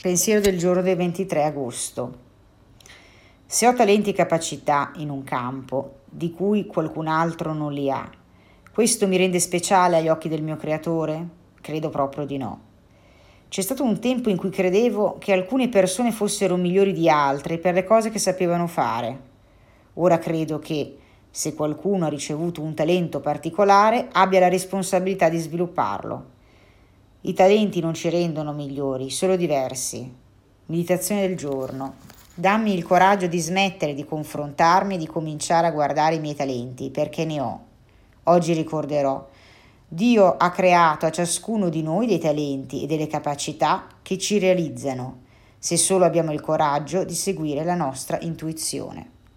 Pensiero del giorno del 23 agosto. Se ho talenti e capacità in un campo di cui qualcun altro non li ha, questo mi rende speciale agli occhi del mio creatore? Credo proprio di no. C'è stato un tempo in cui credevo che alcune persone fossero migliori di altre per le cose che sapevano fare. Ora credo che, se qualcuno ha ricevuto un talento particolare, abbia la responsabilità di svilupparlo i talenti non ci rendono migliori, solo diversi. Meditazione del giorno. Dammi il coraggio di smettere di confrontarmi e di cominciare a guardare i miei talenti, perché ne ho. Oggi ricorderò. Dio ha creato a ciascuno di noi dei talenti e delle capacità che ci realizzano, se solo abbiamo il coraggio di seguire la nostra intuizione.